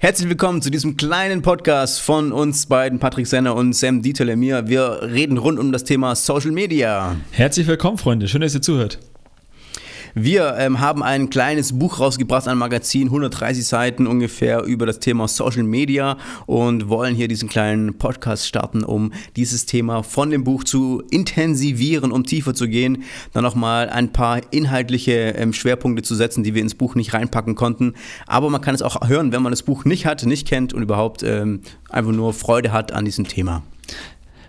Herzlich willkommen zu diesem kleinen Podcast von uns beiden, Patrick Senner und Sam Dieter mir. Wir reden rund um das Thema Social Media. Herzlich willkommen, Freunde. Schön, dass ihr zuhört. Wir ähm, haben ein kleines Buch rausgebracht, ein Magazin, 130 Seiten ungefähr über das Thema Social Media und wollen hier diesen kleinen Podcast starten, um dieses Thema von dem Buch zu intensivieren, um tiefer zu gehen, dann nochmal ein paar inhaltliche ähm, Schwerpunkte zu setzen, die wir ins Buch nicht reinpacken konnten. Aber man kann es auch hören, wenn man das Buch nicht hat, nicht kennt und überhaupt ähm, einfach nur Freude hat an diesem Thema.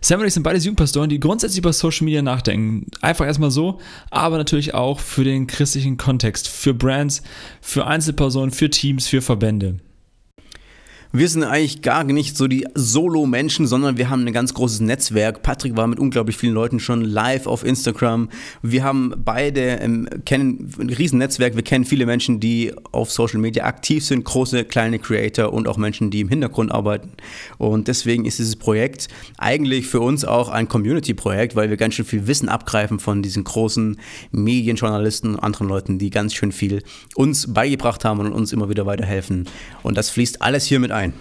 Sam sind beide Jugendpastoren, die grundsätzlich über Social Media nachdenken. Einfach erstmal so, aber natürlich auch für den christlichen Kontext, für Brands, für Einzelpersonen, für Teams, für Verbände. Wir sind eigentlich gar nicht so die Solo-Menschen, sondern wir haben ein ganz großes Netzwerk. Patrick war mit unglaublich vielen Leuten schon live auf Instagram. Wir haben beide, ähm, kennen ein Riesennetzwerk. Wir kennen viele Menschen, die auf Social Media aktiv sind, große, kleine Creator und auch Menschen, die im Hintergrund arbeiten. Und deswegen ist dieses Projekt eigentlich für uns auch ein Community-Projekt, weil wir ganz schön viel Wissen abgreifen von diesen großen Medienjournalisten und anderen Leuten, die ganz schön viel uns beigebracht haben und uns immer wieder weiterhelfen. Und das fließt alles hier mit ein ein.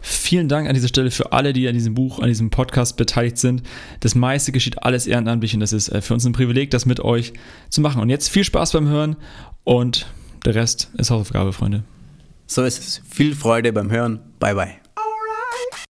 Vielen Dank an dieser Stelle für alle, die an diesem Buch, an diesem Podcast beteiligt sind. Das meiste geschieht alles ehrenamtlich und das ist äh, für uns ein Privileg, das mit euch zu machen. Und jetzt viel Spaß beim Hören und der Rest ist Hausaufgabe, Freunde. So ist es. Viel Freude beim Hören. Bye, bye.